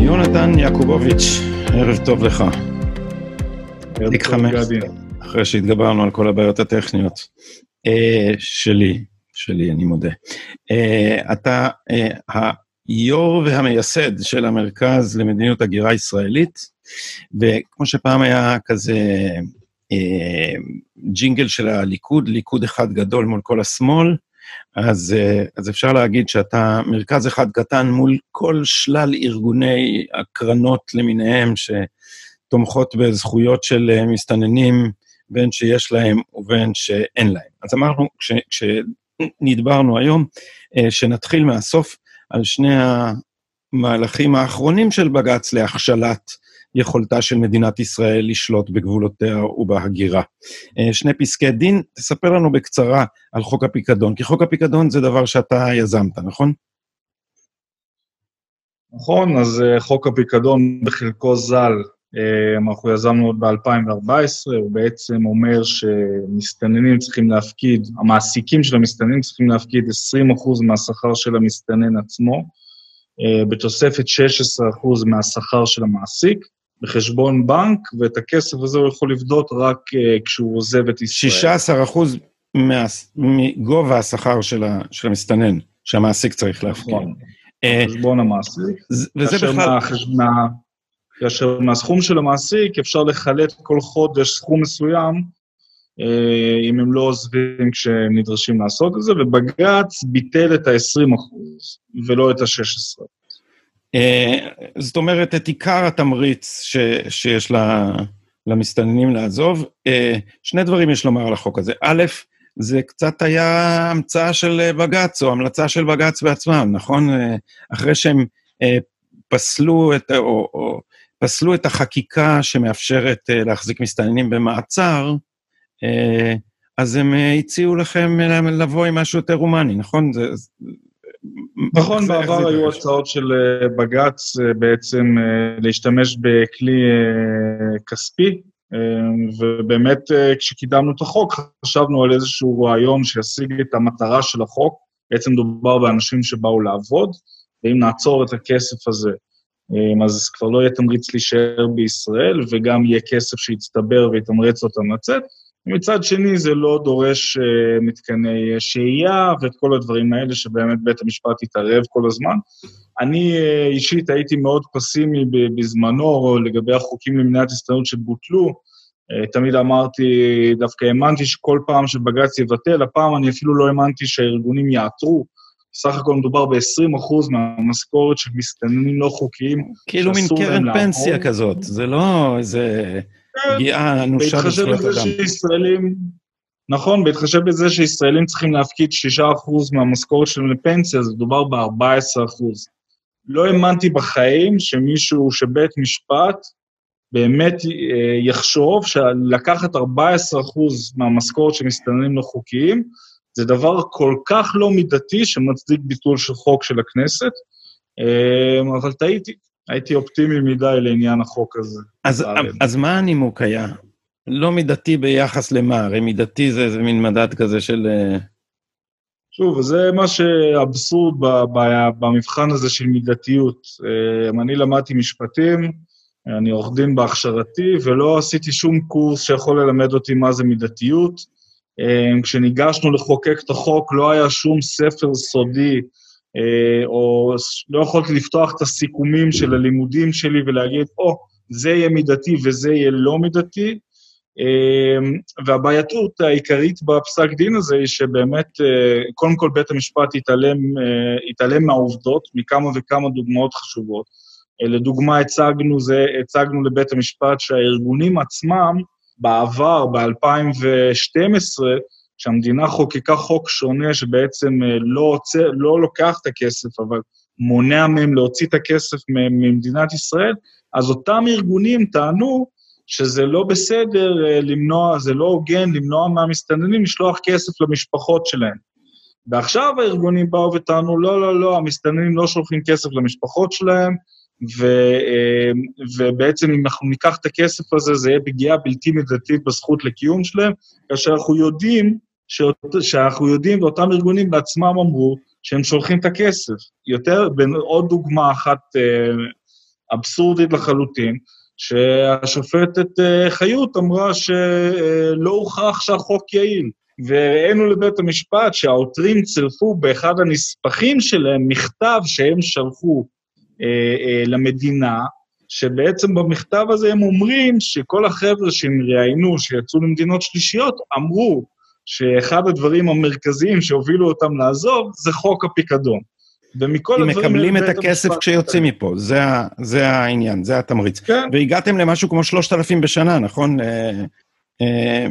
יונתן יעקובוביץ', ערב טוב לך. תיק חמש, אחרי שהתגברנו על כל הבעיות הטכניות. אה, שלי, שלי, אני מודה. אה, אתה אה, היו"ר והמייסד של המרכז למדיניות הגירה ישראלית, וכמו שפעם היה כזה אה, ג'ינגל של הליכוד, ליכוד אחד גדול מול כל השמאל, אז, אה, אז אפשר להגיד שאתה מרכז אחד קטן מול כל שלל ארגוני הקרנות למיניהם שתומכות בזכויות של אה, מסתננים, בין שיש להם ובין שאין להם. אז אמרנו, כש, כשנדברנו היום, אה, שנתחיל מהסוף על שני המהלכים האחרונים של בג"ץ להכשלת יכולתה של מדינת ישראל לשלוט בגבולותיה ובהגירה. אה, שני פסקי דין, תספר לנו בקצרה על חוק הפיקדון, כי חוק הפיקדון זה דבר שאתה יזמת, נכון? נכון, אז אה, חוק הפיקדון בחלקו ז"ל, אה, אנחנו יזמנו עוד ב-2014, הוא בעצם אומר שמסתננים צריכים להפקיד, המעסיקים של המסתננים צריכים להפקיד 20% מהשכר של המסתנן עצמו, בתוספת 16% מהשכר של המעסיק, בחשבון בנק, ואת הכסף הזה הוא יכול לפדות רק uh, כשהוא עוזב את ישראל. 16 אחוז מגובה השכר של, ה, של המסתנן, שהמעסיק צריך להפקיד. נכון, אה, חשבון המעסיק. וזה בכלל... מה, כאשר מהסכום של המעסיק אפשר לחלט כל חודש סכום מסוים, אה, אם הם לא עוזבים כשהם נדרשים לעשות את זה, ובג"ץ ביטל את ה-20 אחוז, ולא את ה-16. אה, זאת אומרת, את עיקר התמריץ ש, שיש לה, למסתננים לעזוב. אה, שני דברים יש לומר על החוק הזה. א', זה קצת היה המצאה של בג"ץ, או המלצה של בג"ץ בעצמם, נכון? אה, אחרי שהם פסלו את, או, או פסלו את החקיקה שמאפשרת להחזיק מסתננים במעצר, אז הם הציעו לכם לבוא עם משהו יותר הומני, נכון? זה, נכון, בעבר היו הצעות של אה, בג"ץ אה, בעצם אה, להשתמש בכלי כספי, ובאמת כשקידמנו את החוק חשבנו על איזשהו רעיון שישיג את המטרה של החוק, בעצם מדובר באנשים שבאו לעבוד, ואם נעצור את הכסף הזה, אז כבר לא יהיה תמריץ להישאר בישראל, וגם יהיה כסף שיצטבר ויתמרץ אותם לצאת. מצד שני, זה לא דורש uh, מתקני שהייה ואת כל הדברים האלה שבאמת בית המשפט יתערב כל הזמן. אני uh, אישית הייתי מאוד פסימי בזמנו לגבי החוקים למניעת הסתננות שבוטלו. Uh, תמיד אמרתי, דווקא האמנתי שכל פעם שבג"ץ יבטל, הפעם אני אפילו לא האמנתי שהארגונים יעתרו. סך הכל מדובר ב-20% מהמשכורת של מסתננים לא חוקיים. כאילו מין קרן פנסיה כזאת, זה לא איזה... פגיעה אנושה בזכויות אדם. שישראלים, נכון, בהתחשב בזה שישראלים צריכים להפקיד 6% מהמשכורת שלהם לפנסיה, אז מדובר ב-14%. לא האמנתי בחיים שמישהו, שבית משפט באמת אה, יחשוב שלקחת 14% מהמשכורת של מסתננים לא חוקיים, זה דבר כל כך לא מידתי שמצדיק ביטול של חוק של הכנסת, אה, אבל טעיתי. הייתי אופטימי מדי לעניין החוק הזה. אז, אז מה הנימוק היה? לא מידתי ביחס למה? הרי מידתי זה, זה מין מדד כזה של... אה, שוב, זה מה שאבסורד במבחן הזה של מידתיות. אה, אני למדתי משפטים, אני עורך דין בהכשרתי, ולא עשיתי שום קורס שיכול ללמד אותי מה זה מידתיות. אה, כשניגשנו לחוקק את החוק, לא היה שום ספר סודי או לא יכולתי לפתוח את הסיכומים של הלימודים שלי ולהגיד, או, oh, זה יהיה מידתי וזה יהיה לא מידתי. אה, והבעייתות העיקרית בפסק דין הזה היא שבאמת, אה, קודם כל בית המשפט התעלם, התעלם מהעובדות, מכמה וכמה דוגמאות חשובות. לדוגמה, הצגנו, זה, הצגנו לבית המשפט שהארגונים עצמם, בעבר, ב-2012, כשהמדינה חוקקה חוק שונה שבעצם אה, לא, עוצר, לא לוקח את הכסף, אבל מונע מהם להוציא את הכסף ממדינת ישראל, אז אותם ארגונים טענו שזה לא בסדר אה, למנוע, זה לא הוגן למנוע מהמסתננים לשלוח כסף למשפחות שלהם. ועכשיו הארגונים באו וטענו, לא, לא, לא, המסתננים לא שולחים כסף למשפחות שלהם, ו, ובעצם אם אנחנו ניקח את הכסף הזה, זה יהיה פגיעה בלתי מידתית בזכות לקיום שלהם, כאשר אנחנו יודעים, שאות, שאנחנו יודעים, ואותם ארגונים בעצמם אמרו, שהם שולחים את הכסף. יותר, עוד דוגמה אחת אבסורדית לחלוטין, שהשופטת אה, חיות אמרה שלא הוכח שהחוק יעיל. והראינו לבית המשפט שהעותרים צירפו באחד הנספחים שלהם מכתב שהם שלחו אה, אה, למדינה, שבעצם במכתב הזה הם אומרים שכל החבר'ה שהם ראיינו, שיצאו למדינות שלישיות, אמרו שאחד הדברים המרכזיים שהובילו אותם לעזוב זה חוק הפיקדון. ומכל הדברים... כי מקבלים את הכסף כשיוצאים מפה, זה, זה העניין, זה התמריץ. כן. והגעתם למשהו כמו 3,000 בשנה, נכון? אה, אה,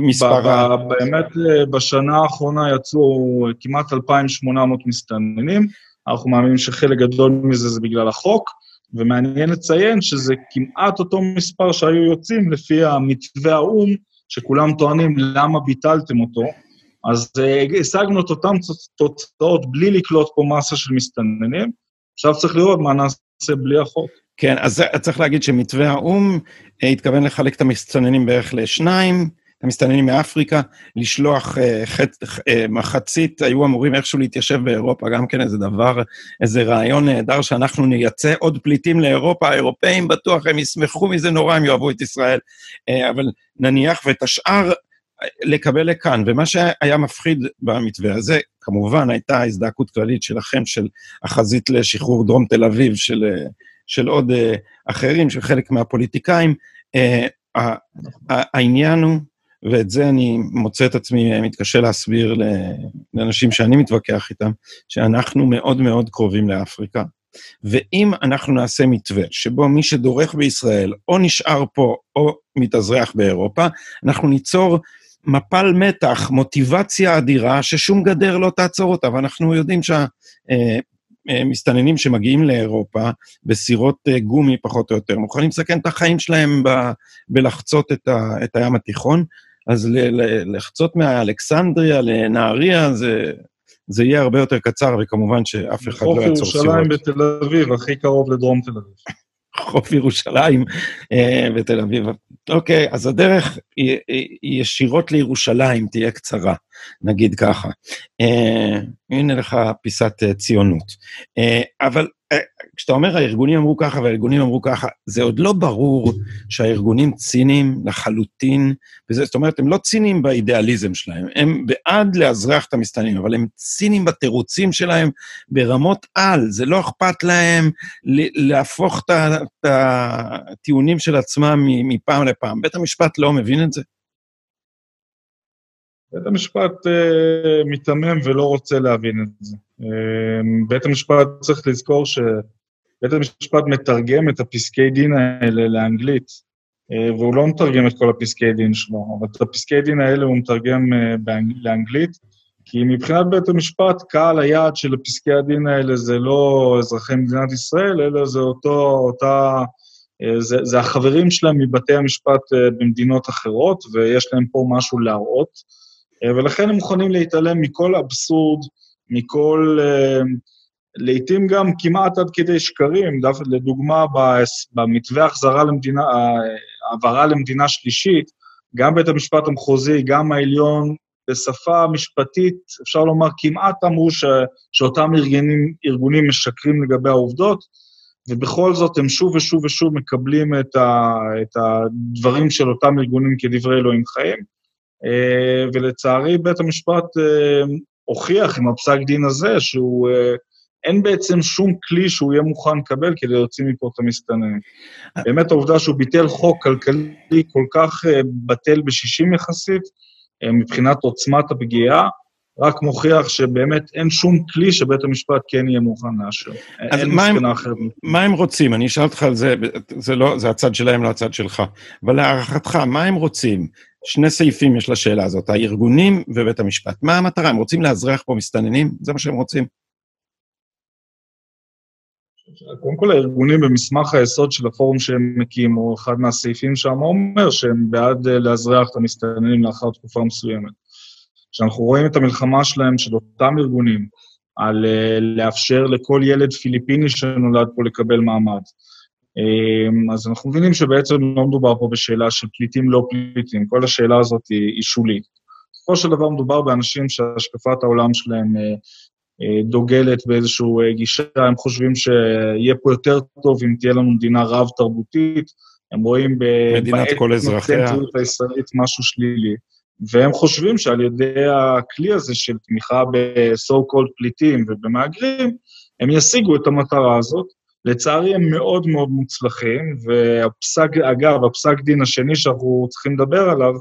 מספר ה... באמת, אה, בשנה האחרונה יצאו כמעט 2,800 מסתננים. אנחנו מאמינים שחלק גדול מזה זה בגלל החוק, ומעניין לציין שזה כמעט אותו מספר שהיו יוצאים לפי המתווה האו"ם, שכולם טוענים למה ביטלתם אותו. אז uh, השגנו את אותן תוצאות בלי לקלוט פה מסה של מסתננים. עכשיו צריך לראות מה נעשה בלי החוק. כן, אז צריך להגיד שמתווה האו"ם uh, התכוון לחלק את המסתננים בערך לשניים, המסתננים מאפריקה, לשלוח uh, חט, uh, מחצית, היו אמורים איכשהו להתיישב באירופה, גם כן איזה דבר, איזה רעיון נהדר שאנחנו נייצא עוד פליטים לאירופה, האירופאים בטוח, הם ישמחו מזה נורא, הם יאהבו את ישראל, uh, אבל נניח ואת השאר, לקבל לכאן. ומה שהיה מפחיד במתווה הזה, כמובן, הייתה הזדעקות כללית שלכם, של החזית לשחרור דרום תל אביב, של, של עוד uh, אחרים, של חלק מהפוליטיקאים. Uh, העניין הוא, ואת זה אני מוצא את עצמי מתקשה להסביר לאנשים שאני מתווכח איתם, שאנחנו מאוד מאוד קרובים לאפריקה. ואם אנחנו נעשה מתווה שבו מי שדורך בישראל או נשאר פה או מתאזרח באירופה, אנחנו ניצור מפל מתח, מוטיבציה אדירה, ששום גדר לא תעצור אותה, ואנחנו יודעים שהמסתננים שמגיעים לאירופה בסירות אה, גומי פחות או יותר, מוכנים לסכן את החיים שלהם ב, בלחצות את, ה, את הים התיכון, אז ל, ל, לחצות מאלכסנדריה לנהריה זה, זה יהיה הרבה יותר קצר, וכמובן שאף אחד לא יעצור סירות. חוף ירושלים בתל אביב, הכי קרוב לדרום תל אביב. חוף ירושלים אה, בתל אביב. אוקיי, אז הדרך ישירות לירושלים תהיה קצרה, נגיד ככה. אה, הנה לך פיסת אה, ציונות. אבל כשאתה אומר הארגונים אמרו ככה והארגונים אמרו ככה, זה עוד לא ברור שהארגונים ציניים לחלוטין, וזה, זאת אומרת, הם לא ציניים באידיאליזם שלהם, הם בעד לאזרח את המסתננים, אבל הם ציניים בתירוצים שלהם ברמות על, זה לא אכפת להם להפוך את הטיעונים של עצמם מפעם לפעם. בית המשפט לא מבין את זה? בית המשפט uh, מיתמם ולא רוצה להבין את זה. Uh, בית המשפט צריך לזכור שבית המשפט מתרגם את הפסקי דין האלה לאנגלית, uh, והוא לא מתרגם את כל הפסקי דין שלו, אבל את הפסקי דין האלה הוא מתרגם uh, באנג... לאנגלית, כי מבחינת בית המשפט, קהל היעד של הפסקי הדין האלה זה לא אזרחי מדינת ישראל, אלא זה אותו, אותה... זה, זה החברים שלהם מבתי המשפט במדינות אחרות, ויש להם פה משהו להראות. אה, ולכן הם מוכנים להתעלם מכל אבסורד, מכל... אה, לעתים גם כמעט עד כדי שקרים, לדוגמה, במתווה החזרה למדינה, העברה למדינה שלישית, גם בית המשפט המחוזי, גם העליון, בשפה משפטית, אפשר לומר, כמעט אמרו ש, שאותם ארגונים, ארגונים משקרים לגבי העובדות, ובכל זאת הם שוב ושוב ושוב מקבלים את, ה, את הדברים של אותם ארגונים כדברי אלוהים חיים. אה, ולצערי בית המשפט אה, הוכיח עם הפסק דין הזה שהוא, אה, אין בעצם שום כלי שהוא יהיה מוכן לקבל כדי להוציא מפה את המסתננים. באמת העובדה שהוא ביטל חוק כלכלי כל כך בטל בשישים יחסית, מבחינת עוצמת הפגיעה, רק מוכיח שבאמת אין שום כלי שבית המשפט כן יהיה מוכן לאשר. אז מה הם, מה הם רוצים? אני אשאל אותך על זה, זה לא, זה הצד שלהם, לא הצד שלך. אבל להערכתך, מה הם רוצים? שני סעיפים יש לשאלה הזאת, הארגונים ובית המשפט. מה המטרה? הם רוצים לאזרח פה מסתננים? זה מה שהם רוצים. קודם כל הארגונים במסמך היסוד של הפורום שהם הקימו, אחד מהסעיפים שם אומר שהם בעד אה, לאזרח את המסתננים לאחר תקופה מסוימת. כשאנחנו רואים את המלחמה שלהם, של אותם ארגונים, על uh, לאפשר לכל ילד פיליפיני שנולד פה לקבל מעמד. Um, אז אנחנו מבינים שבעצם לא מדובר פה בשאלה של פליטים לא פליטים, כל השאלה הזאת היא, שולית. בסופו של דבר מדובר באנשים שהשקפת העולם שלהם uh, uh, דוגלת באיזושהי uh, גישה, הם חושבים שיהיה פה יותר טוב אם תהיה לנו מדינה רב-תרבותית, הם רואים באתנוצנטריות הישראלית משהו שלילי. והם חושבים שעל ידי הכלי הזה של תמיכה ב-so called פליטים ובמהגרים, הם ישיגו את המטרה הזאת. לצערי הם מאוד מאוד מוצלחים, והפסק, אגב, הפסק דין השני שאנחנו צריכים לדבר עליו,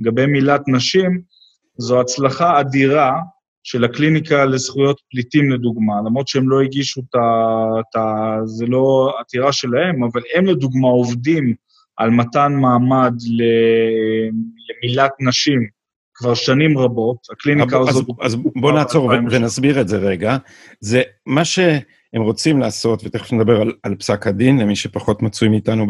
לגבי מילת נשים, זו הצלחה אדירה של הקליניקה לזכויות פליטים, לדוגמה, למרות שהם לא הגישו את ה... זה לא עתירה שלהם, אבל הם לדוגמה עובדים על מתן מעמד למילת נשים כבר שנים רבות, הקליניקה אז, הזאת... אז, אז בוא נעצור ונסביר את זה רגע. זה מה שהם רוצים לעשות, ותכף נדבר על, על פסק הדין, למי שפחות מצוי מאיתנו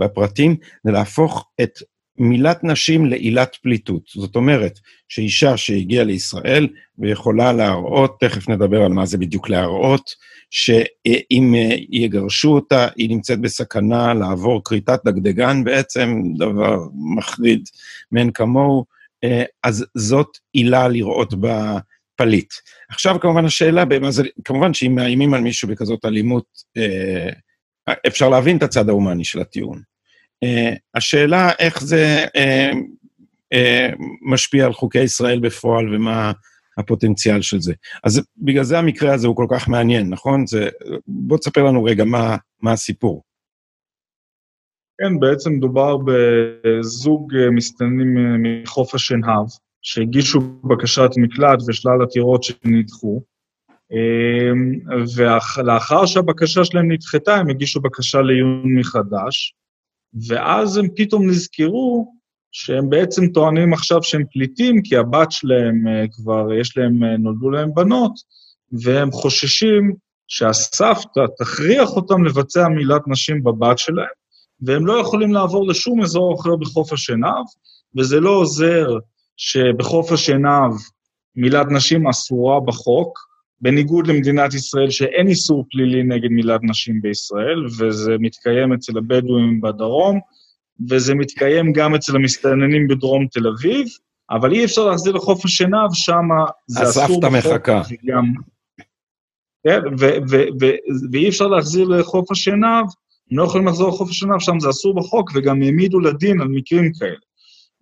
בפרטים, זה להפוך את מילת נשים לעילת פליטות. זאת אומרת, שאישה שהגיעה לישראל ויכולה להראות, תכף נדבר על מה זה בדיוק להראות, שאם יגרשו אותה, היא נמצאת בסכנה לעבור כריתת דגדגן בעצם, דבר מחריד מאין כמוהו, אז זאת עילה לראות בה פליט. עכשיו כמובן השאלה, זה, כמובן שאם מאיימים על מישהו בכזאת אלימות, אפשר להבין את הצד ההומני של הטיעון. Uh, השאלה איך זה uh, uh, משפיע על חוקי ישראל בפועל ומה הפוטנציאל של זה. אז בגלל זה המקרה הזה הוא כל כך מעניין, נכון? זה, בוא תספר לנו רגע מה, מה הסיפור. כן, בעצם מדובר בזוג מסתננים מחוף השנהב, שהגישו בקשת מקלט ושלל עתירות שנדחו, ולאחר שהבקשה שלהם נדחתה, הם הגישו בקשה לעיון מחדש, ואז הם פתאום נזכרו שהם בעצם טוענים עכשיו שהם פליטים, כי הבת שלהם אה, כבר, יש להם, אה, נולדו להם בנות, והם חוששים שהסבתא תכריח אותם לבצע מילת נשים בבת שלהם, והם לא יכולים לעבור לשום אזור אחר בחוף השנהב, וזה לא עוזר שבחוף השנהב מילת נשים אסורה בחוק, בניגוד למדינת ישראל שאין איסור פלילי נגד מילת נשים בישראל, וזה מתקיים אצל הבדואים בדרום, וזה מתקיים גם אצל המסתננים בדרום תל אביב, אבל אי אפשר להחזיר לחוף השנהב, שם זה אסור הסבתא מחכה. וגם... כן, ואי אפשר להחזיר לחוף השנהב, הם לא יכולים לחזור לחוף השנהב, שם זה אסור בחוק, וגם העמידו לדין על מקרים כאלה.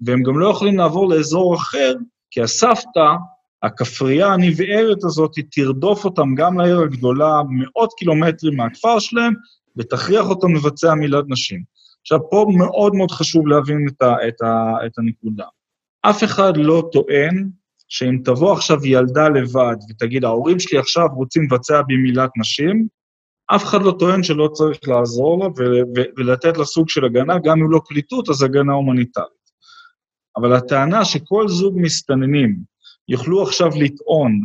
והם גם לא יכולים לעבור לאזור אחר, כי הסבתא הכפרייה הנבערת הזאת, היא תרדוף אותם גם לעיר הגדולה, מאות קילומטרים מהכפר שלהם, ותכריח אותם לבצע מילת נשים. עכשיו, פה מאוד מאוד חשוב להבין את, ה, את, ה, את הנקודה. אף אחד לא טוען שאם תבוא עכשיו ילדה לבד ותגיד, ההורים שלי עכשיו רוצים לבצע בי מילת נשים, אף אחד לא טוען שלא צריך לעזור לה ולתת לה סוג של הגנה, גם אם לא פליטות, אז הגנה הומניטרית. אבל הטענה שכל זוג מסתננים יוכלו עכשיו לטעון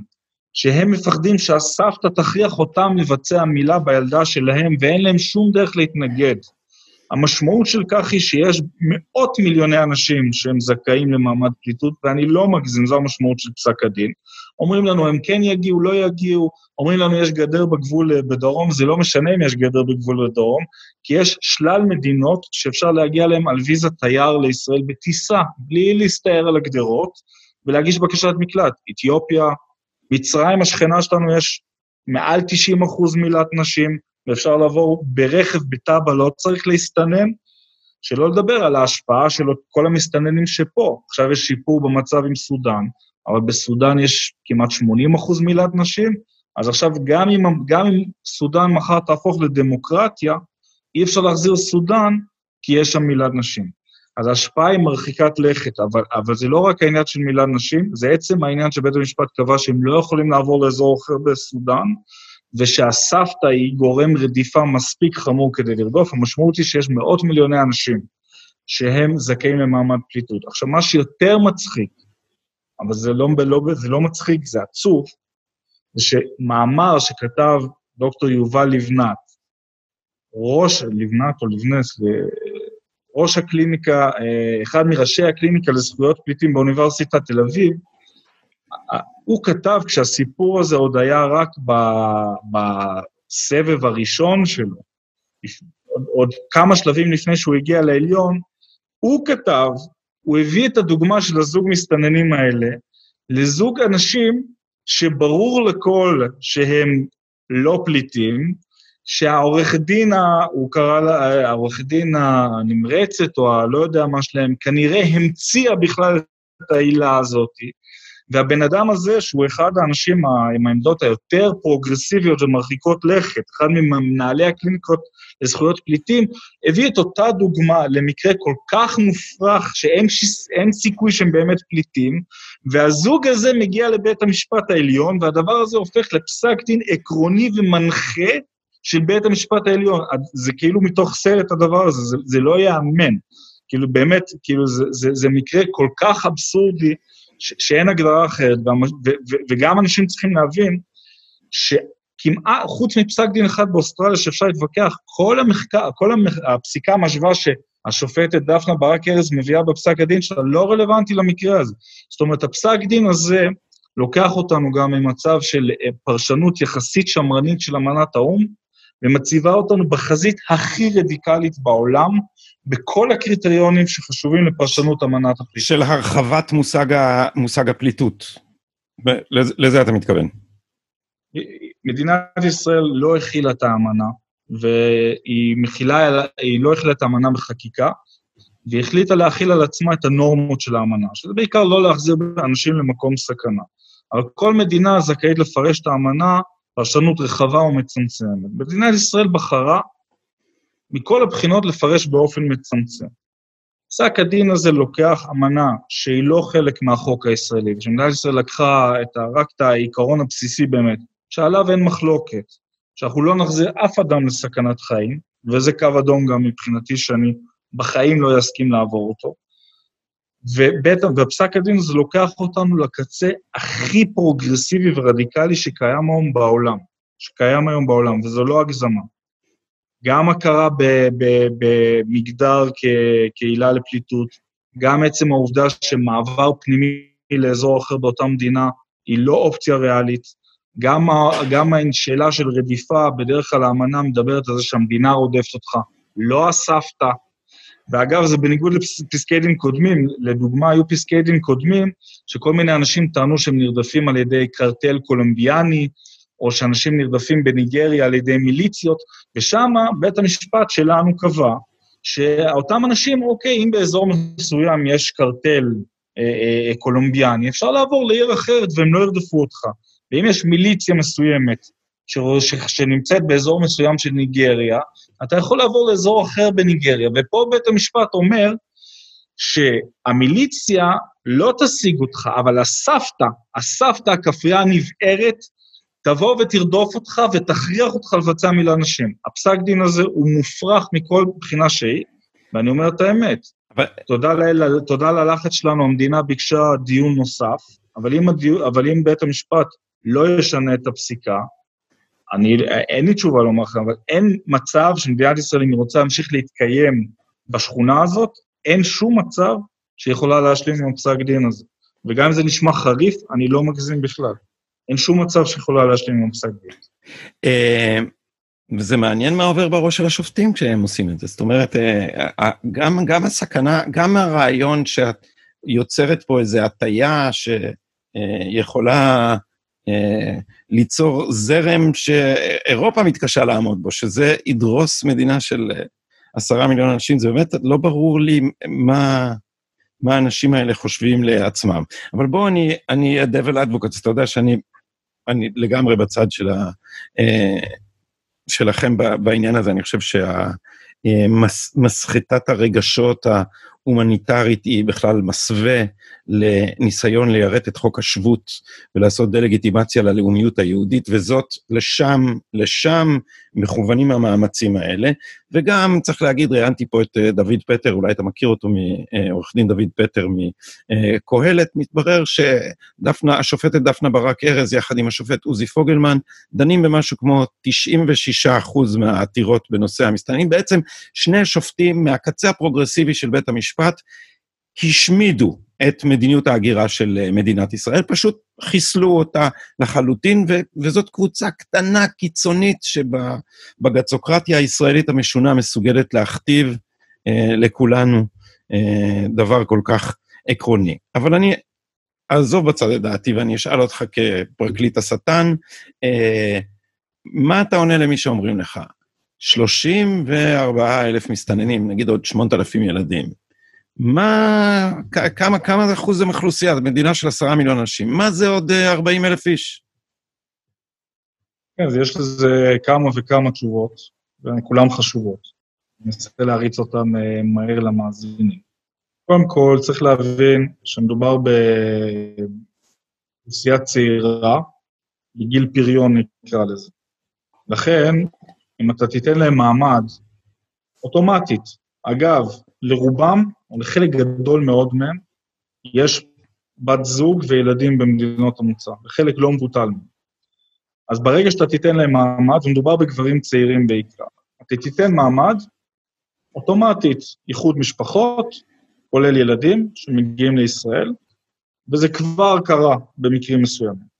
שהם מפחדים שהסבתא תכריח אותם לבצע מילה בילדה שלהם ואין להם שום דרך להתנגד. המשמעות של כך היא שיש מאות מיליוני אנשים שהם זכאים למעמד פליטות, ואני לא מגזים, זו המשמעות של פסק הדין. אומרים לנו, הם כן יגיעו, לא יגיעו, אומרים לנו, יש גדר בגבול בדרום, זה לא משנה אם יש גדר בגבול בדרום, כי יש שלל מדינות שאפשר להגיע אליהן על ויזה תייר לישראל בטיסה, בלי להסתער על הגדרות, ולהגיש בקשת מקלט. אתיופיה, מצרים, השכנה שלנו, יש מעל 90 אחוז מילת נשים, ואפשר לעבור ברכב, בטאבה, לא צריך להסתנן. שלא לדבר על ההשפעה של כל המסתננים שפה. עכשיו יש שיפור במצב עם סודאן, אבל בסודאן יש כמעט 80 אחוז מילת נשים, אז עכשיו גם אם, גם אם סודאן מחר תהפוך לדמוקרטיה, אי אפשר להחזיר סודאן כי יש שם מילת נשים. אז ההשפעה היא מרחיקת לכת, אבל, אבל זה לא רק העניין של מילת נשים, זה עצם העניין שבית המשפט קבע שהם לא יכולים לעבור לאזור אחר בסודאן, ושהסבתא היא גורם רדיפה מספיק חמור כדי לרדוף, המשמעות היא שיש מאות מיליוני אנשים שהם זכאים למעמד פליטות. עכשיו, מה שיותר מצחיק, אבל זה לא, לא, זה לא מצחיק, זה עצוב, זה שמאמר שכתב דוקטור יובל לבנת, ראש, לבנת או לבנס, ראש הקליניקה, אה, אחד מראשי הקליניקה לזכויות פליטים באוניברסיטת תל אביב, הוא כתב, כשהסיפור הזה עוד היה רק בסבב הראשון שלו, עוד, עוד כמה שלבים לפני שהוא הגיע לעליון, הוא כתב, הוא הביא את הדוגמה של הזוג מסתננים האלה לזוג אנשים שברור לכל שהם לא פליטים, שהעורך דין, הוא קרא לה, העורך דין הנמרצת, או הלא יודע מה שלהם, כנראה המציאה בכלל את העילה הזאת, והבן אדם הזה, שהוא אחד האנשים עם העמדות היותר פרוגרסיביות ומרחיקות לכת, אחד ממנהלי הקליניקות לזכויות פליטים, הביא את אותה דוגמה למקרה כל כך מופרך שאין סיכוי שהם באמת פליטים, והזוג הזה מגיע לבית המשפט העליון, והדבר הזה הופך לפסק דין עקרוני ומנחה של בית המשפט העליון. זה כאילו מתוך סרט הדבר הזה, זה, זה לא ייאמן. כאילו באמת, כאילו זה, זה, זה מקרה כל כך אבסורדי, ש, שאין הגדרה אחרת, ו, ו, ו, וגם אנשים צריכים להבין שכמעט, חוץ מפסק דין אחד באוסטרליה שאפשר להתווכח, כל המחקר, כל המח, הפסיקה משווה שהשופטת דפנה ברק ארז מביאה בפסק הדין שלה לא רלוונטי למקרה הזה. זאת אומרת, הפסק דין הזה לוקח אותנו גם ממצב של אה, פרשנות יחסית שמרנית של אמנת האו"ם, ומציבה אותנו בחזית הכי רדיקלית בעולם, בכל הקריטריונים שחשובים לפרשנות אמנת הפליטות. של הרחבת מושג, ה, מושג הפליטות. לזה, לזה אתה מתכוון. מדינת ישראל לא הכילה את האמנה, והיא מכילה, היא לא הכילה את האמנה בחקיקה, והיא החליטה להכיל על עצמה את הנורמות של האמנה, שזה בעיקר לא להחזיר אנשים למקום סכנה. אבל כל מדינה זכאית לפרש את האמנה פרשנות רחבה ומצמצמת. מדינת ישראל בחרה מכל הבחינות לפרש באופן מצמצם. פסק הדין הזה לוקח אמנה שהיא לא חלק מהחוק הישראלי, ושמדינת ישראל לקחה את ה, רק את העיקרון הבסיסי באמת, שעליו אין מחלוקת, שאנחנו לא נחזיר אף אדם לסכנת חיים, וזה קו אדום גם מבחינתי שאני בחיים לא אסכים לעבור אותו, ובית, ופסק הדין הזה לוקח אותנו לקצה הכי פרוגרסיבי ורדיקלי שקיים היום בעולם, שקיים היום בעולם, וזו לא הגזמה. גם הכרה במגדר כעילה לפליטות, גם עצם העובדה שמעבר פנימי לאזור אחר באותה מדינה היא לא אופציה ריאלית, גם, גם השאלה של רדיפה, בדרך כלל האמנה מדברת על זה שהמדינה רודפת אותך, לא הסבתא, ואגב, זה בניגוד לפסקי דין קודמים. לדוגמה, היו פסקי דין קודמים שכל מיני אנשים טענו שהם נרדפים על ידי קרטל קולומביאני, או שאנשים נרדפים בניגריה על ידי מיליציות, ושם בית המשפט שלנו קבע שאותם אנשים, אוקיי, אם באזור מסוים יש קרטל אה, אה, קולומביאני, אפשר לעבור לעיר אחרת והם לא ירדפו אותך. ואם יש מיליציה מסוימת ש... ש... שנמצאת באזור מסוים של ניגריה, אתה יכול לעבור לאזור אחר בניגריה, ופה בית המשפט אומר שהמיליציה לא תשיג אותך, אבל הסבתא, הסבתא הכפרייה הנבערת, תבוא ותרדוף אותך ותכריח אותך לבצע מילה נשים. הפסק דין הזה הוא מופרך מכל בחינה שהיא, ואני אומר את האמת. אבל... תודה, ל... תודה ללחץ שלנו, המדינה ביקשה דיון נוסף, אבל אם, הדיו... אבל אם בית המשפט לא ישנה את הפסיקה, אני, אין לי תשובה לומר לכם, אבל אין מצב שמדינת ישראל, אם היא רוצה להמשיך להתקיים בשכונה הזאת, אין שום מצב שיכולה להשלים עם הפסק דין הזה. וגם אם זה נשמע חריף, אני לא מגזים בכלל. אין שום מצב שיכולה להשלים עם הפסק דין. אה, וזה מעניין מה עובר בראש של השופטים כשהם עושים את זה. זאת אומרת, אה, גם, גם הסכנה, גם הרעיון שאת יוצרת פה איזו הטיה שיכולה... אה, ליצור זרם שאירופה מתקשה לעמוד בו, שזה ידרוס מדינה של אה, עשרה מיליון אנשים, זה באמת לא ברור לי מה, מה האנשים האלה חושבים לעצמם. אבל בואו אני אהיה devil advocate, אתה יודע שאני אני לגמרי בצד של ה, אה, שלכם בעניין הזה, אני חושב שהמסחטת הרגשות ההומניטרית היא בכלל מסווה לניסיון ליירט את חוק השבות ולעשות דה-לגיטימציה ללאומיות היהודית, וזאת לשם, לשם מכוונים המאמצים האלה. וגם, צריך להגיד, ראיינתי פה את אה, דוד פטר, אולי אתה מכיר אותו, מעורך דין דוד פטר מקהלת, מתברר שדפנה, השופטת דפנה ברק ארז, יחד עם השופט עוזי פוגלמן, דנים במשהו כמו 96% מהעתירות בנושא המסתננים. בעצם שני שופטים מהקצה הפרוגרסיבי של בית המשפט, השמידו את מדיניות ההגירה של אה, מדינת ישראל, פשוט חיסלו אותה לחלוטין, ו- וזאת קבוצה קטנה, קיצונית, שבגצוקרטיה הישראלית המשונה מסוגלת להכתיב אה, לכולנו אה, דבר כל כך עקרוני. אבל אני אעזוב בצד את דעתי ואני אשאל אותך כפרקליט השטן, אה, מה אתה עונה למי שאומרים לך? 34 אלף מסתננים, נגיד עוד 8,000 ילדים. מה, כמה, כמה אחוז זה מאוכלוסייה? זו מדינה של עשרה מיליון אנשים. מה זה עוד 40 אה, אלף איש? כן, אז יש לזה כמה וכמה תשובות, והן כולן חשובות. אני אנסה להריץ אותן אה, מהר למאזינים. קודם כל, צריך להבין שמדובר באוכלוסייה צעירה, בגיל פריון נקרא לזה. לכן, אם אתה תיתן להם מעמד, אוטומטית, אגב, לרובם, או לחלק גדול מאוד מהם, יש בת זוג וילדים במדינות המוצא, וחלק לא מבוטל מהם. אז ברגע שאתה תיתן להם מעמד, ומדובר בגברים צעירים בעיקר, אתה תיתן מעמד, אוטומטית איחוד משפחות, כולל ילדים שמגיעים לישראל, וזה כבר קרה במקרים מסוימים.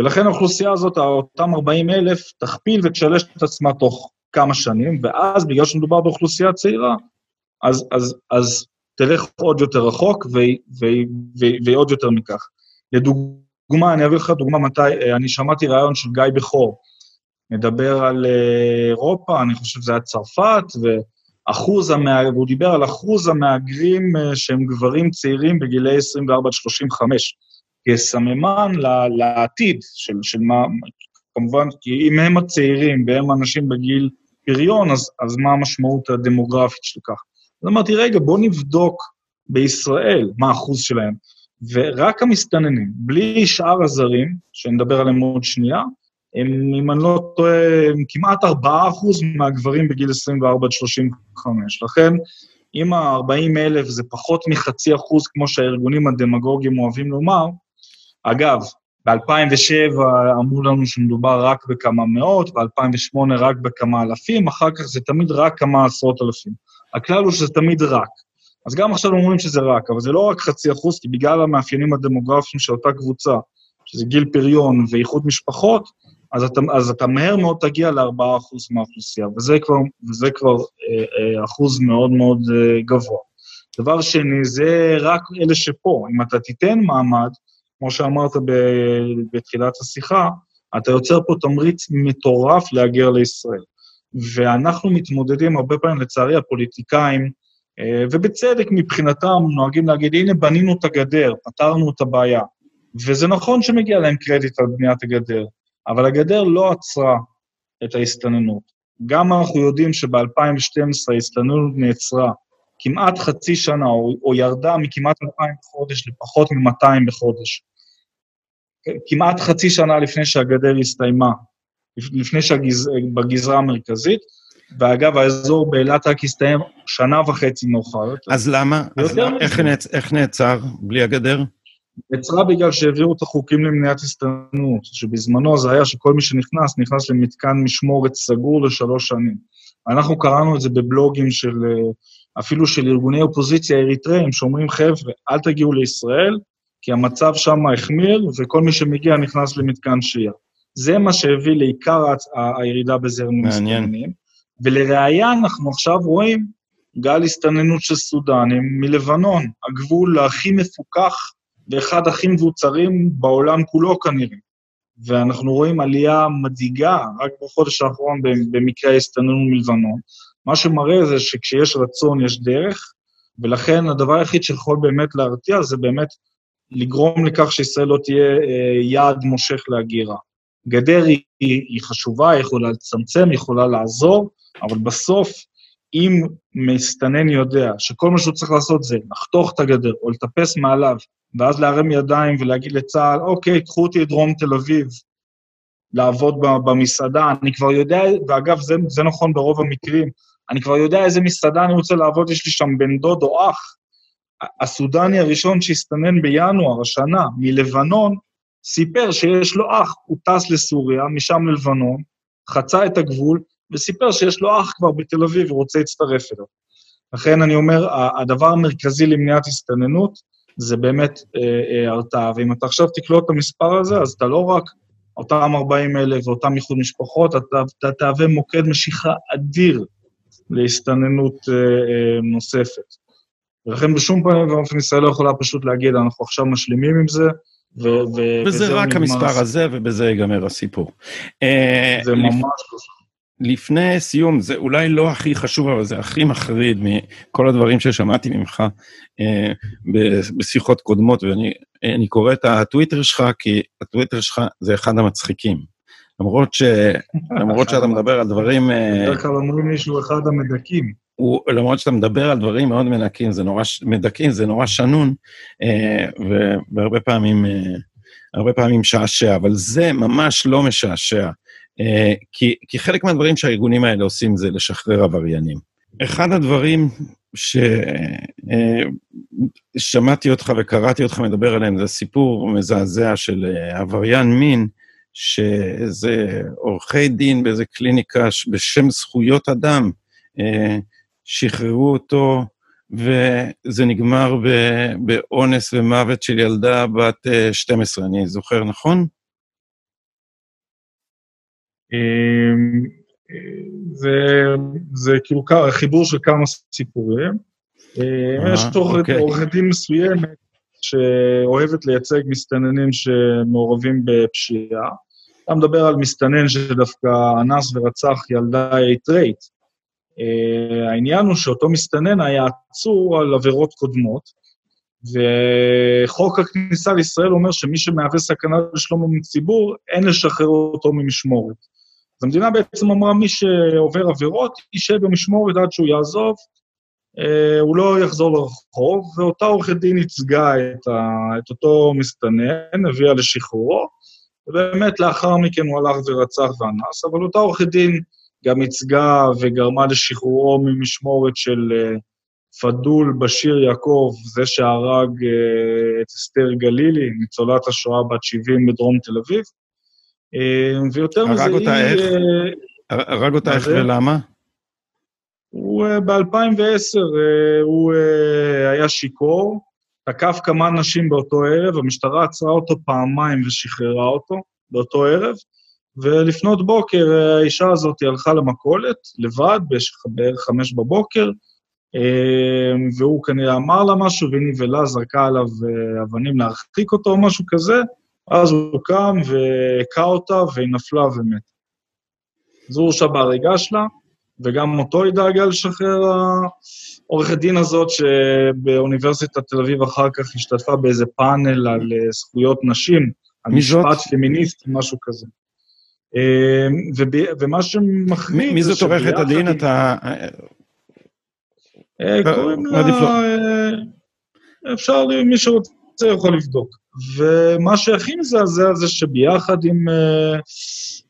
ולכן האוכלוסייה הזאת, אותם 40 אלף, תכפיל ותשלש את עצמה תוך כמה שנים, ואז בגלל שמדובר באוכלוסייה צעירה, אז, אז, אז תלך עוד יותר רחוק ועוד יותר מכך. לדוגמה, אני אביא לך דוגמה מתי, אני שמעתי רעיון של גיא בכור, מדבר על אה, אירופה, אני חושב שזה היה צרפת, ואחוז המהגרים, הוא דיבר על אחוז המהגרים אה, שהם גברים צעירים בגילי 24 עד 35. כסממן לעתיד של, של מה, כמובן, כי אם הם הצעירים והם אנשים בגיל פריון, אז, אז מה המשמעות הדמוגרפית של כך? אז אמרתי, רגע, בואו נבדוק בישראל מה האחוז שלהם. ורק המסתננים, בלי שאר הזרים, שנדבר עליהם עוד שנייה, הם, אם אני לא טועה, הם כמעט 4% מהגברים בגיל 24 עד 35. לכן, אם ה-40 אלף זה פחות מחצי אחוז, כמו שהארגונים הדמגוגיים אוהבים לומר, אגב, ב-2007 אמרו לנו שמדובר רק בכמה מאות, ב-2008 רק בכמה אלפים, אחר כך זה תמיד רק כמה עשרות אלפים. הכלל הוא שזה תמיד רק. אז גם עכשיו אומרים שזה רק, אבל זה לא רק חצי אחוז, כי בגלל המאפיינים הדמוגרפיים של אותה קבוצה, שזה גיל פריון ואיחוד משפחות, אז אתה, אז אתה מהר מאוד תגיע ל-4% מהאוכלוסייה, וזה כבר, וזה כבר אה, אה, אחוז מאוד מאוד אה, גבוה. דבר שני, זה רק אלה שפה. אם אתה תיתן מעמד, כמו שאמרת בתחילת השיחה, אתה יוצר פה תמריץ מטורף להגר לישראל. ואנחנו מתמודדים הרבה פעמים, לצערי, הפוליטיקאים, אה, ובצדק מבחינתם, נוהגים להגיד, הנה, בנינו את הגדר, פתרנו את הבעיה. וזה נכון שמגיע להם קרדיט על בניית הגדר, אבל הגדר לא עצרה את ההסתננות. גם אנחנו יודעים שב-2012 ההסתננות נעצרה כמעט חצי שנה, או, או ירדה מכמעט 2,000 בחודש לפחות מ-200 בחודש. כמעט חצי שנה לפני שהגדר הסתיימה, לפני שבגזרה המרכזית, ואגב, האזור באילת רק הסתיים שנה וחצי מאוחר אז למה? אז למה? איך, נעצ... איך נעצר בלי הגדר? נעצרה בגלל שהעבירו את החוקים למניעת הסתננות, שבזמנו זה היה שכל מי שנכנס, נכנס למתקן משמורת סגור לשלוש שנים. אנחנו קראנו את זה בבלוגים של, אפילו של ארגוני אופוזיציה אריתראים, שאומרים, חבר'ה, אל תגיעו לישראל, כי המצב שם החמיר, וכל מי שמגיע נכנס למתקן שהייה. זה מה שהביא לעיקר הירידה בזרם המסתננים. ולראיה, אנחנו עכשיו רואים גל הסתננות של סודנים מלבנון, הגבול הכי מפוקח ואחד הכי מבוצרים בעולם כולו כנראה. ואנחנו רואים עלייה מדאיגה רק בחודש האחרון במקרה ההסתננות מלבנון. מה שמראה זה שכשיש רצון יש דרך, ולכן הדבר היחיד שיכול באמת להרתיע זה באמת לגרום לכך שישראל לא תהיה אה, יעד מושך להגירה. גדר היא, היא חשובה, היא יכולה לצמצם, היא יכולה לעזור, אבל בסוף, אם מסתנן יודע שכל מה שהוא צריך לעשות זה לחתוך את הגדר או לטפס מעליו, ואז להרים ידיים ולהגיד לצה"ל, אוקיי, קחו אותי לדרום תל אביב, לעבוד במסעדה, אני כבר יודע, ואגב, זה, זה נכון ברוב המקרים, אני כבר יודע איזה מסעדה אני רוצה לעבוד, יש לי שם בן דוד או אח, הסודני הראשון שהסתנן בינואר השנה מלבנון, סיפר שיש לו אח, הוא טס לסוריה, משם ללבנון, חצה את הגבול, וסיפר שיש לו אח כבר בתל אביב ורוצה להצטרף אליו. לכן אני אומר, הדבר המרכזי למניעת הסתננות זה באמת הרתעה. אה, אה, ואם אתה עכשיו תקלוט את המספר הזה, אז אתה לא רק אותם 40 אלף ואותם איחוד משפחות, אתה, אתה תהווה מוקד משיכה אדיר להסתננות אה, אה, נוספת. ולכן בשום פנים ואופן ישראל לא יכולה פשוט להגיד, אנחנו עכשיו משלימים עם זה, ו- ו- וזה רק המספר הסיפור. הזה, ובזה ייגמר הסיפור. אה, זה ממש לא לפני סיום, זה אולי לא הכי חשוב, אבל זה הכי מחריד מכל הדברים ששמעתי ממך אה, בשיחות קודמות, ואני קורא את הטוויטר שלך, כי הטוויטר שלך זה אחד המצחיקים. למרות, ש, למרות שאתה מדבר על דברים... אה, בדרך כלל אומרים לי שהוא אחד המדכאים. הוא, למרות שאתה מדבר על דברים מאוד מנקים, זה נורא, מדכאים, זה נורא שנון, אה, והרבה פעמים, אה, הרבה פעמים משעשע, אבל זה ממש לא משעשע. כי, כי חלק מהדברים שהארגונים האלה עושים זה לשחרר עבריינים. אחד הדברים ששמעתי אותך וקראתי אותך מדבר עליהם, זה סיפור מזעזע של עבריין מין, שזה עורכי דין באיזה קליניקה בשם זכויות אדם, שחררו אותו, וזה נגמר באונס ומוות של ילדה בת 12, אני זוכר נכון? אמ, זה, זה כאילו חיבור של כמה סיפורים. אה, יש אוקיי. עורכת דין מסוימת שאוהבת לייצג מסתננים שמעורבים בפשיעה. אתה מדבר על מסתנן שדווקא אנס ורצח ילדה אייטרייט. אה, העניין הוא שאותו מסתנן היה עצור על עבירות קודמות, וחוק הכניסה לישראל אומר שמי שמהווה סכנה לשלום הציבור, אין לשחרר אותו ממשמורת. אז המדינה בעצם אמרה, מי שעובר עבירות, יישב במשמורת עד שהוא יעזוב, הוא לא יחזור לרחוב, ואותה עורכת דין ייצגה את, ה, את אותו מסתנן, הביאה לשחרורו, ובאמת לאחר מכן הוא הלך ורצח ואנס, אבל אותה עורכת דין גם ייצגה וגרמה לשחרורו ממשמורת של אה, פדול בשיר יעקב, זה שהרג אה, את אסתר גלילי, ניצולת השואה בת 70 בדרום תל אביב, אה, ויותר מזה, הרג אותה איך? אה, הרג אותה איך ולמה? הוא אה, ב-2010, הוא היה שיכור, תקף כמה נשים באותו ערב, המשטרה עצרה אותו פעמיים ושחררה אותו באותו ערב, ולפנות בוקר האישה הזאת הלכה למכולת, לבד, בערך חמש בבוקר, והוא כנראה אמר לה משהו, והיא נבהלה, זרקה עליו אבנים להרחיק אותו או משהו כזה, אז הוא קם והכה אותה, והיא נפלה ומת. אז הוא הורשע בהריגה שלה, וגם אותו היא דאגה לשחרר העורכת דין הזאת, שבאוניברסיטת תל אביב אחר כך השתתפה באיזה פאנל על אה, זכויות נשים, על משפט פמיניסטי, משהו כזה. אה, ומה שמחמיא... מי זאת עורכת הדין? אתה... אה, קוראים לה... אפשר, מי שרוצה יכול לבדוק. ומה שהכי מזעזע זה שביחד עם, אה,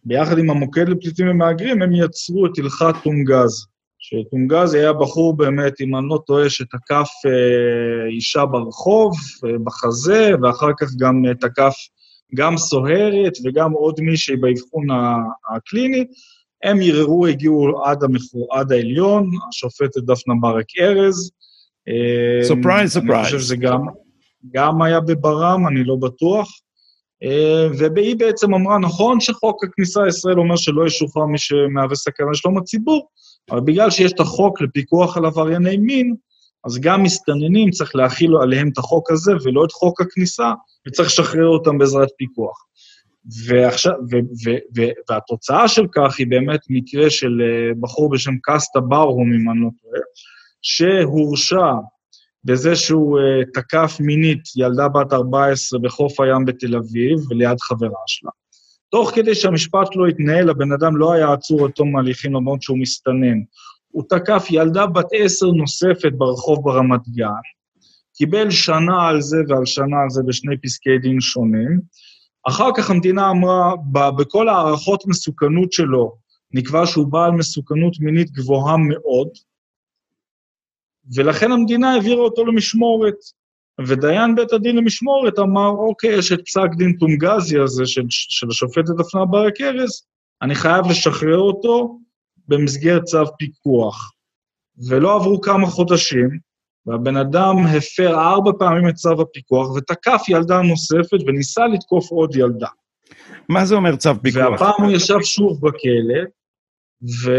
ביחד עם המוקד לפליטים ומהגרים, הם יצרו את הלכת טונגז. שטונגז היה בחור באמת, אם אני לא טועה, שתקף אה, אישה ברחוב, אה, בחזה, ואחר כך גם תקף גם סוהרת וגם עוד מישהי באבחון הקליני. הם ערערו, הגיעו עד, המחור, עד העליון, השופטת דפנה ברק ארז. surprise, surprise. אני חושב שזה גם... גם היה בברם, אני לא בטוח. אה, והיא בעצם אמרה, נכון שחוק הכניסה לישראל אומר שלא ישוחרר מי שמהווה סכנה לשלום הציבור, אבל בגלל שיש את החוק לפיקוח על עברייני מין, אז גם מסתננים צריך להחיל עליהם את החוק הזה ולא את חוק הכניסה, וצריך לשחרר אותם בעזרת פיקוח. ועכשיו, ו, ו, ו, והתוצאה של כך היא באמת מקרה של אה, בחור בשם קסטה ברהום, אם אני לא טועה, שהורשע בזה שהוא uh, תקף מינית ילדה בת 14 בחוף הים בתל אביב וליד חברה שלה. תוך כדי שהמשפט לא התנהל, הבן אדם לא היה עצור עד תום ההליכים למרות שהוא מסתנן. הוא תקף ילדה בת עשר נוספת ברחוב ברמת גן, קיבל שנה על זה ועל שנה על זה בשני פסקי דין שונים. אחר כך המדינה אמרה, בכל הערכות מסוכנות שלו, נקבע שהוא בעל מסוכנות מינית גבוהה מאוד, ולכן המדינה העבירה אותו למשמורת. ודיין בית הדין למשמורת אמר, אוקיי, יש את פסק דין טונגזי הזה של, של השופטת דפנה ברק ארז, אני חייב לשחרר אותו במסגרת צו פיקוח. ולא עברו כמה חודשים, והבן אדם הפר ארבע פעמים את צו הפיקוח ותקף ילדה נוספת וניסה לתקוף עוד ילדה. מה זה אומר צו פיקוח? והפעם הוא ישב שוב בכלא, ו...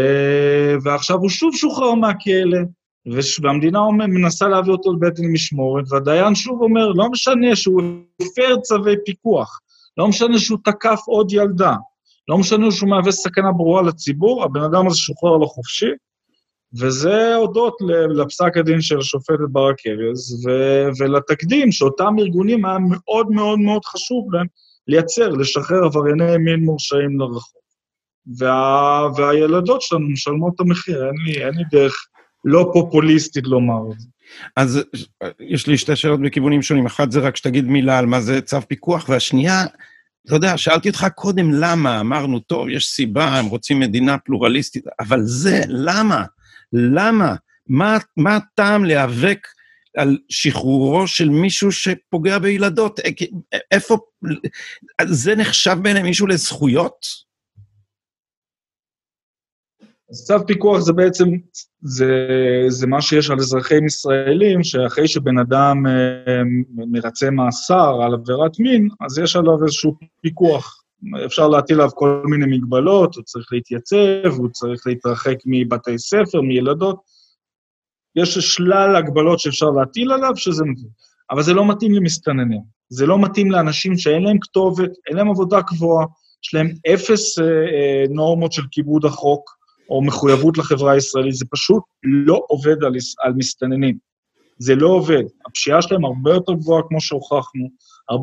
ועכשיו הוא שוב שוחרר מהכלא. והמדינה מנסה להביא אותו לבית דין משמורת, והדיין שוב אומר, לא משנה שהוא הפר צווי פיקוח, לא משנה שהוא תקף עוד ילדה, לא משנה שהוא מהווה סכנה ברורה לציבור, הבן אדם הזה שוחרר לחופשי, וזה הודות לפסק הדין של השופטת ברק ארז, ולתקדים שאותם ארגונים היה מאוד מאוד מאוד חשוב להם לייצר, לשחרר עברייני מין מורשעים לרחוב. וה- והילדות שלנו משלמות את המחיר, אין לי, אין לי דרך לא פופוליסטית לומר את זה. אז יש לי שתי שאלות בכיוונים שונים. אחת זה רק שתגיד מילה על מה זה צו פיקוח, והשנייה, אתה יודע, שאלתי אותך קודם למה, אמרנו, טוב, יש סיבה, הם רוצים מדינה פלורליסטית, אבל זה, למה? למה? מה, מה הטעם להיאבק על שחרורו של מישהו שפוגע בילדות? איפה... זה נחשב בעיני מישהו לזכויות? אז צו פיקוח זה בעצם, זה, זה מה שיש על אזרחים ישראלים, שאחרי שבן אדם אה, מרצה מאסר על עבירת מין, אז יש עליו איזשהו פיקוח. אפשר להטיל עליו כל מיני מגבלות, הוא צריך להתייצב, הוא צריך להתרחק מבתי ספר, מילדות. יש שלל הגבלות שאפשר להטיל עליו, שזה מתאים. אבל זה לא מתאים למסתננים. זה לא מתאים לאנשים שאין להם כתובת, אין להם עבודה קבועה, יש להם אפס אה, אה, נורמות של כיבוד החוק, או מחויבות לחברה הישראלית, זה פשוט לא עובד על, על מסתננים. זה לא עובד. הפשיעה שלהם הרבה יותר גבוהה, כמו שהוכחנו. 40%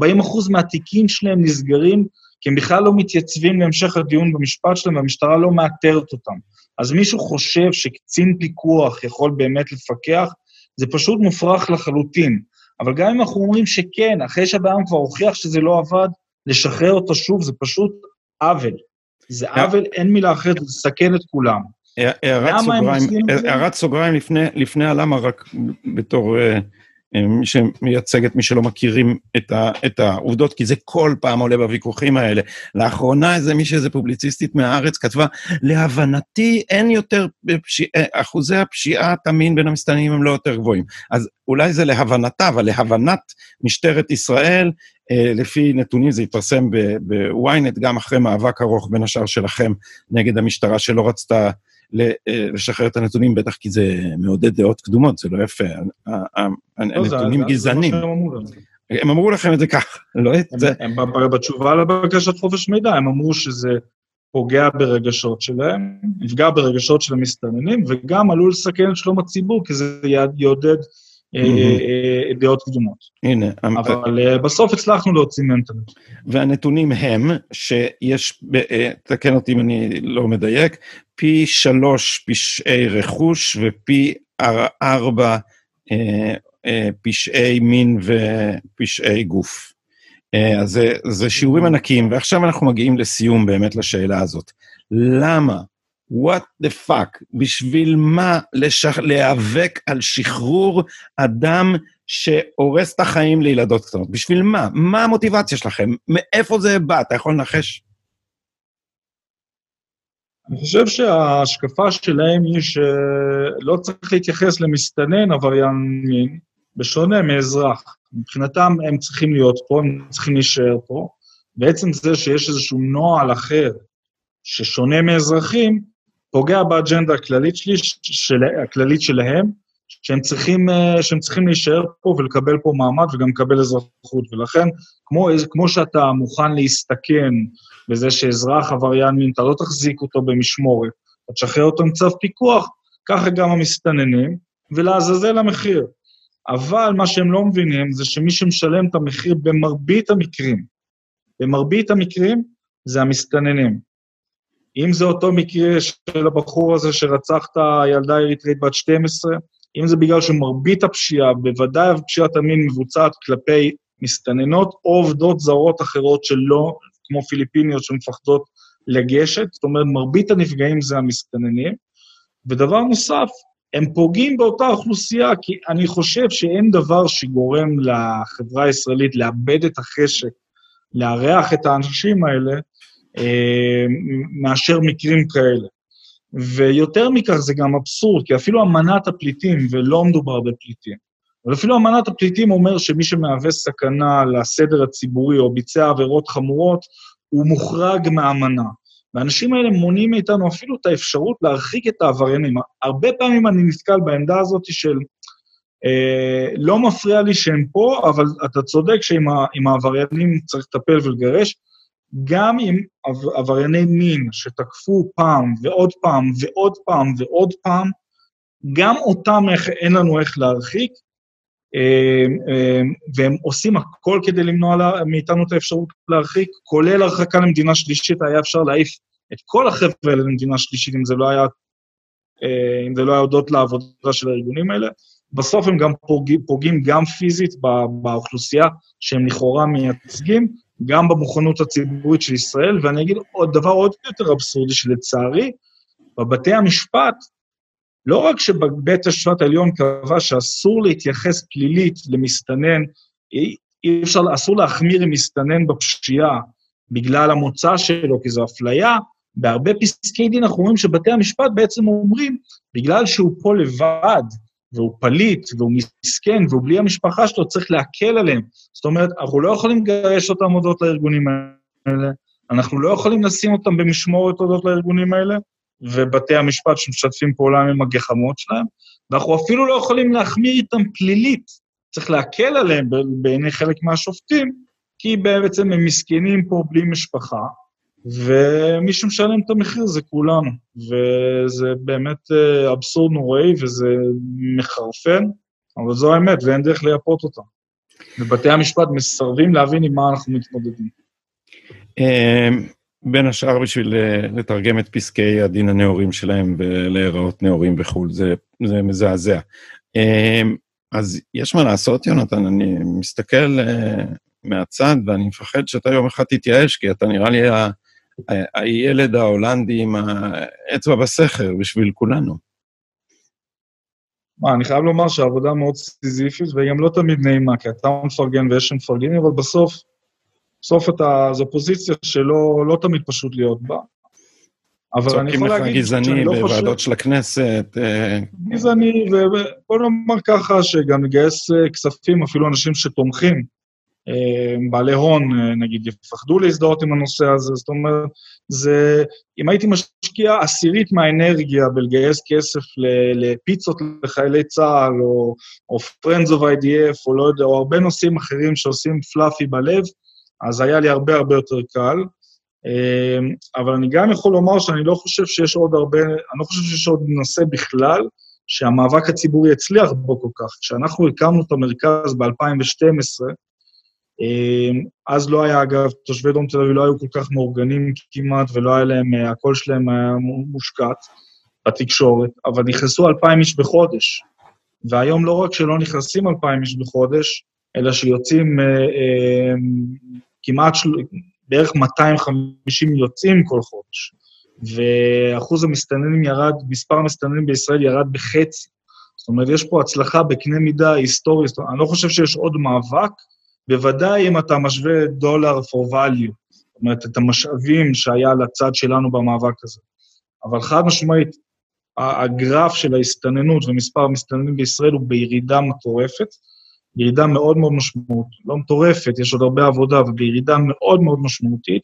מהתיקים שלהם נסגרים כי הם בכלל לא מתייצבים להמשך הדיון במשפט שלהם, והמשטרה לא מאתרת אותם. אז מישהו חושב שקצין פיקוח יכול באמת לפקח, זה פשוט מופרך לחלוטין. אבל גם אם אנחנו אומרים שכן, אחרי שהבן כבר הוכיח שזה לא עבד, לשחרר אותו שוב זה פשוט עוול. זה עוול, אין מילה אחרת, זה לסכן את כולם. הערת סוגריים, הערת סוגריים לפני, לפני הלמה, רק בתור uh, מי שמייצג את מי שלא מכירים את, ה, את העובדות, כי זה כל פעם עולה בוויכוחים האלה. לאחרונה איזה מישהי, איזה פובליציסטית מהארץ, כתבה, להבנתי אין יותר, פשיע, אחוזי הפשיעת המין בין המסתננים הם לא יותר גבוהים. אז אולי זה להבנתה, אבל להבנת משטרת ישראל, אה, לפי נתונים, זה התפרסם בוויינט, גם אחרי מאבק ארוך בין השאר שלכם נגד המשטרה שלא רצתה אה, לשחרר את הנתונים, בטח כי זה מעודד דעות קדומות, זה לא יפה. לא, הנתונים גזענים. הם אמרו לכם את זה כך, לא את זה. הם בתשובה לבקשת חופש מידע, הם אמרו שזה פוגע ברגשות שלהם, יפגע ברגשות של המסתננים, וגם עלול לסכן את שלום הציבור, כי זה יעודד אה, אה, דעות קדומות. הנה. אבל אה, בסוף הצלחנו להוציא מהם את הנתונים. והנתונים הם שיש, תקן אותי אם אני לא מדייק, פי שלוש פשעי רכוש ופי ארבע פשעי מין ופשעי גוף. אז זה, זה שיעורים ענקיים, ועכשיו אנחנו מגיעים לסיום באמת לשאלה הזאת. למה what the fuck, בשביל מה לשח... להיאבק על שחרור אדם שהורס את החיים לילדות קטנות? בשביל מה? מה המוטיבציה שלכם? מאיפה זה בא? אתה יכול לנחש? אני חושב שההשקפה שלהם היא שלא צריך להתייחס למסתנן עבריין מין, בשונה מאזרח. מבחינתם הם צריכים להיות פה, הם צריכים להישאר פה. בעצם זה שיש איזשהו נוהל אחר ששונה מאזרחים, פוגע באג'נדה הכללית שלי, של, הכללית שלהם, שהם צריכים, אה, שהם צריכים להישאר פה ולקבל פה מעמד וגם לקבל אזרחות. ולכן, כמו, כמו שאתה מוכן להסתכן בזה שאזרח עבריין מין, אתה לא תחזיק אותו במשמורת, אתה תשחרר אותו עם צו פיקוח, ככה גם המסתננים, ולעזאזל המחיר. אבל מה שהם לא מבינים זה שמי שמשלם את המחיר במרבית המקרים, במרבית המקרים, זה המסתננים. אם זה אותו מקרה של הבחור הזה שרצח את הילדה האריתראית בת 12, אם זה בגלל שמרבית הפשיעה, בוודאי פשיעת המין מבוצעת כלפי מסתננות או עובדות זרות אחרות שלא, כמו פיליפיניות שמפחדות לגשת, זאת אומרת, מרבית הנפגעים זה המסתננים. ודבר נוסף, הם פוגעים באותה אוכלוסייה, כי אני חושב שאין דבר שגורם לחברה הישראלית לאבד את החשק, לארח את האנשים האלה, מאשר מקרים כאלה. ויותר מכך זה גם אבסורד, כי אפילו אמנת הפליטים, ולא מדובר בפליטים, אבל אפילו אמנת הפליטים אומר שמי שמהווה סכנה לסדר הציבורי או ביצע עבירות חמורות, הוא מוחרג מהאמנה. והאנשים האלה מונעים מאיתנו אפילו את האפשרות להרחיק את העבריינים. הרבה פעמים אני נתקל בעמדה הזאת של אה, לא מפריע לי שהם פה, אבל אתה צודק שעם העבריינים צריך לטפל ולגרש. גם עם עברייני מין שתקפו פעם ועוד פעם ועוד פעם ועוד פעם, גם אותם אין לנו איך להרחיק, אה, אה, והם עושים הכל כדי למנוע מאיתנו את האפשרות להרחיק, כולל הרחקה למדינה שלישית, היה אפשר להעיף את כל החבר'ה האלה למדינה שלישית, אם זה לא היה, אה, אם זה לא היה הודות לעבודה של הארגונים האלה. בסוף הם גם פוגעים, פוגעים גם פיזית באוכלוסייה שהם לכאורה מייצגים, גם במוכנות הציבורית של ישראל, ואני אגיד עוד דבר עוד יותר אבסורדי, שלצערי, בבתי המשפט לא רק שבית המשפט העליון קבע שאסור להתייחס פלילית למסתנן, אי אפשר, אסור להחמיר עם מסתנן בפשיעה בגלל המוצא שלו, כי זו אפליה, בהרבה פסקי דין אנחנו רואים שבתי המשפט בעצם אומרים, בגלל שהוא פה לבד, והוא פליט, והוא מסכן, והוא בלי המשפחה שלו, צריך להקל עליהם. זאת אומרת, אנחנו לא יכולים לגרש אותם הודות לארגונים האלה, אנחנו לא יכולים לשים אותם במשמורת הודות לארגונים האלה, ובתי המשפט שמשתפים פעולה עם הגחמות שלהם, ואנחנו אפילו לא יכולים להחמיר איתם פלילית. צריך להקל עליהם בעיני חלק מהשופטים, כי בעצם הם מסכנים פה בלי משפחה, ומי שמשלם את המחיר זה כולנו. וזה באמת אה, אבסורד נוראי וזה מחרפן, אבל זו האמת ואין דרך לייפות אותה. ובתי המשפט מסרבים להבין עם מה אנחנו מתמודדים. אמ, בין השאר בשביל אה, לתרגם את פסקי הדין הנאורים שלהם ולהיראות נאורים בחו"ל, זה, זה מזעזע. אמ, אז יש מה לעשות, יונתן, אני מסתכל אה, מהצד ואני מפחד שאתה יום אחד תתייאש, כי אתה נראה לי הילד ההולנדי עם האצבע בסכר בשביל כולנו. מה, אני חייב לומר שהעבודה מאוד סיזיפית, והיא גם לא תמיד נעימה, כי אתה מפרגן ויש שמפרגנים, אבל בסוף בסוף אתה, זו פוזיציה שלא לא תמיד פשוט להיות בה. אבל אני יכול להגיד שאני לא חושב... צועקים לך גזעני בוועדות של הכנסת. אה, גזעני, ובוא נאמר ככה, שגם לגייס אה, כספים, אפילו אנשים שתומכים, בעלי הון, נגיד, יפחדו להזדהות עם הנושא הזה. זאת אומרת, זה... אם הייתי משקיע עשירית מהאנרגיה בלגייס כסף לפיצות לחיילי צה"ל, או, או Friends of IDF, או לא יודע, או הרבה נושאים אחרים שעושים פלאפי בלב, אז היה לי הרבה הרבה יותר קל. אמ, אבל אני גם יכול לומר שאני לא חושב שיש עוד הרבה, אני לא חושב שיש עוד נושא בכלל שהמאבק הציבורי הצליח בו כל כך. כשאנחנו הקמנו את המרכז ב-2012, אמ, אז לא היה, אגב, תושבי דרום תל אביב לא היו כל כך מאורגנים כמעט, ולא היה להם, הקול שלהם היה מושקט בתקשורת, אבל נכנסו 2,000 איש בחודש. והיום לא רק שלא נכנסים 2,000 איש בחודש, אלא שיוצאים אה, אה, כמעט, של... בערך 250 יוצאים כל חודש. ואחוז המסתננים ירד, מספר המסתננים בישראל ירד בחצי. זאת אומרת, יש פה הצלחה בקנה מידה היסטורי, אני לא חושב שיש עוד מאבק, בוודאי אם אתה משווה דולר for value, זאת אומרת, את המשאבים שהיה לצד שלנו במאבק הזה. אבל חד משמעית, הגרף של ההסתננות ומספר המסתננים בישראל הוא בירידה מטורפת, ירידה מאוד מאוד משמעותית, לא מטורפת, יש עוד הרבה עבודה, אבל בירידה מאוד מאוד משמעותית.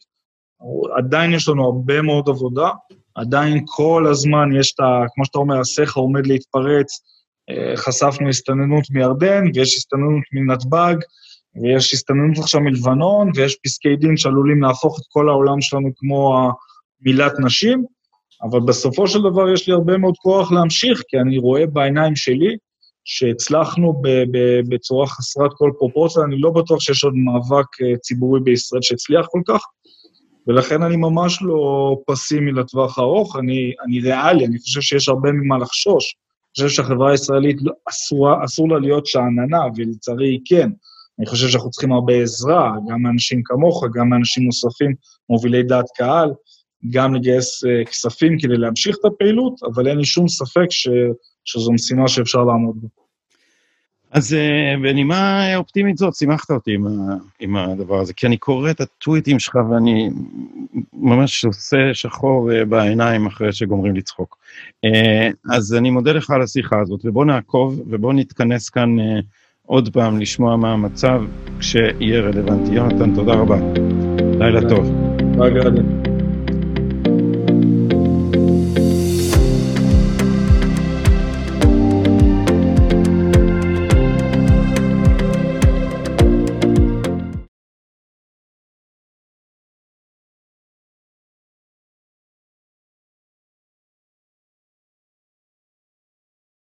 עדיין יש לנו הרבה מאוד עבודה, עדיין כל הזמן יש את ה... כמו שאתה אומר, הסכר עומד להתפרץ, אה, חשפנו הסתננות מירדן, ויש הסתננות מנתב"ג, ויש הסתננות עכשיו מלבנון, ויש פסקי דין שעלולים להפוך את כל העולם שלנו כמו מילת נשים, אבל בסופו של דבר יש לי הרבה מאוד כוח להמשיך, כי אני רואה בעיניים שלי שהצלחנו בצורה חסרת כל פרופורציה, אני לא בטוח שיש עוד מאבק אה, ציבורי בישראל שהצליח כל כך, ולכן אני ממש לא פסימי לטווח הארוך, אני, אני ריאלי, אני חושב שיש הרבה ממה לחשוש. אני חושב שהחברה הישראלית לא, אסור, אסור לה להיות שאננה, ולצערי היא כן. אני חושב שאנחנו צריכים הרבה עזרה, גם מאנשים כמוך, גם מאנשים נוספים, מובילי דעת קהל, גם לגייס uh, כספים כדי להמשיך את הפעילות, אבל אין לי שום ספק ש, שזו משימה שאפשר לעמוד בה. אז בנימה אופטימית זאת, שימחת אותי עם, עם הדבר הזה, כי אני קורא את הטוויטים שלך ואני ממש עושה שחור uh, בעיניים אחרי שגומרים לצחוק. אז אני מודה לך על השיחה הזאת, ובוא נעקוב ובוא נתכנס כאן עוד פעם לשמוע מה המצב כשיהיה רלוונטי. יונתן, תודה רבה. לילה טוב. ביי, גדי.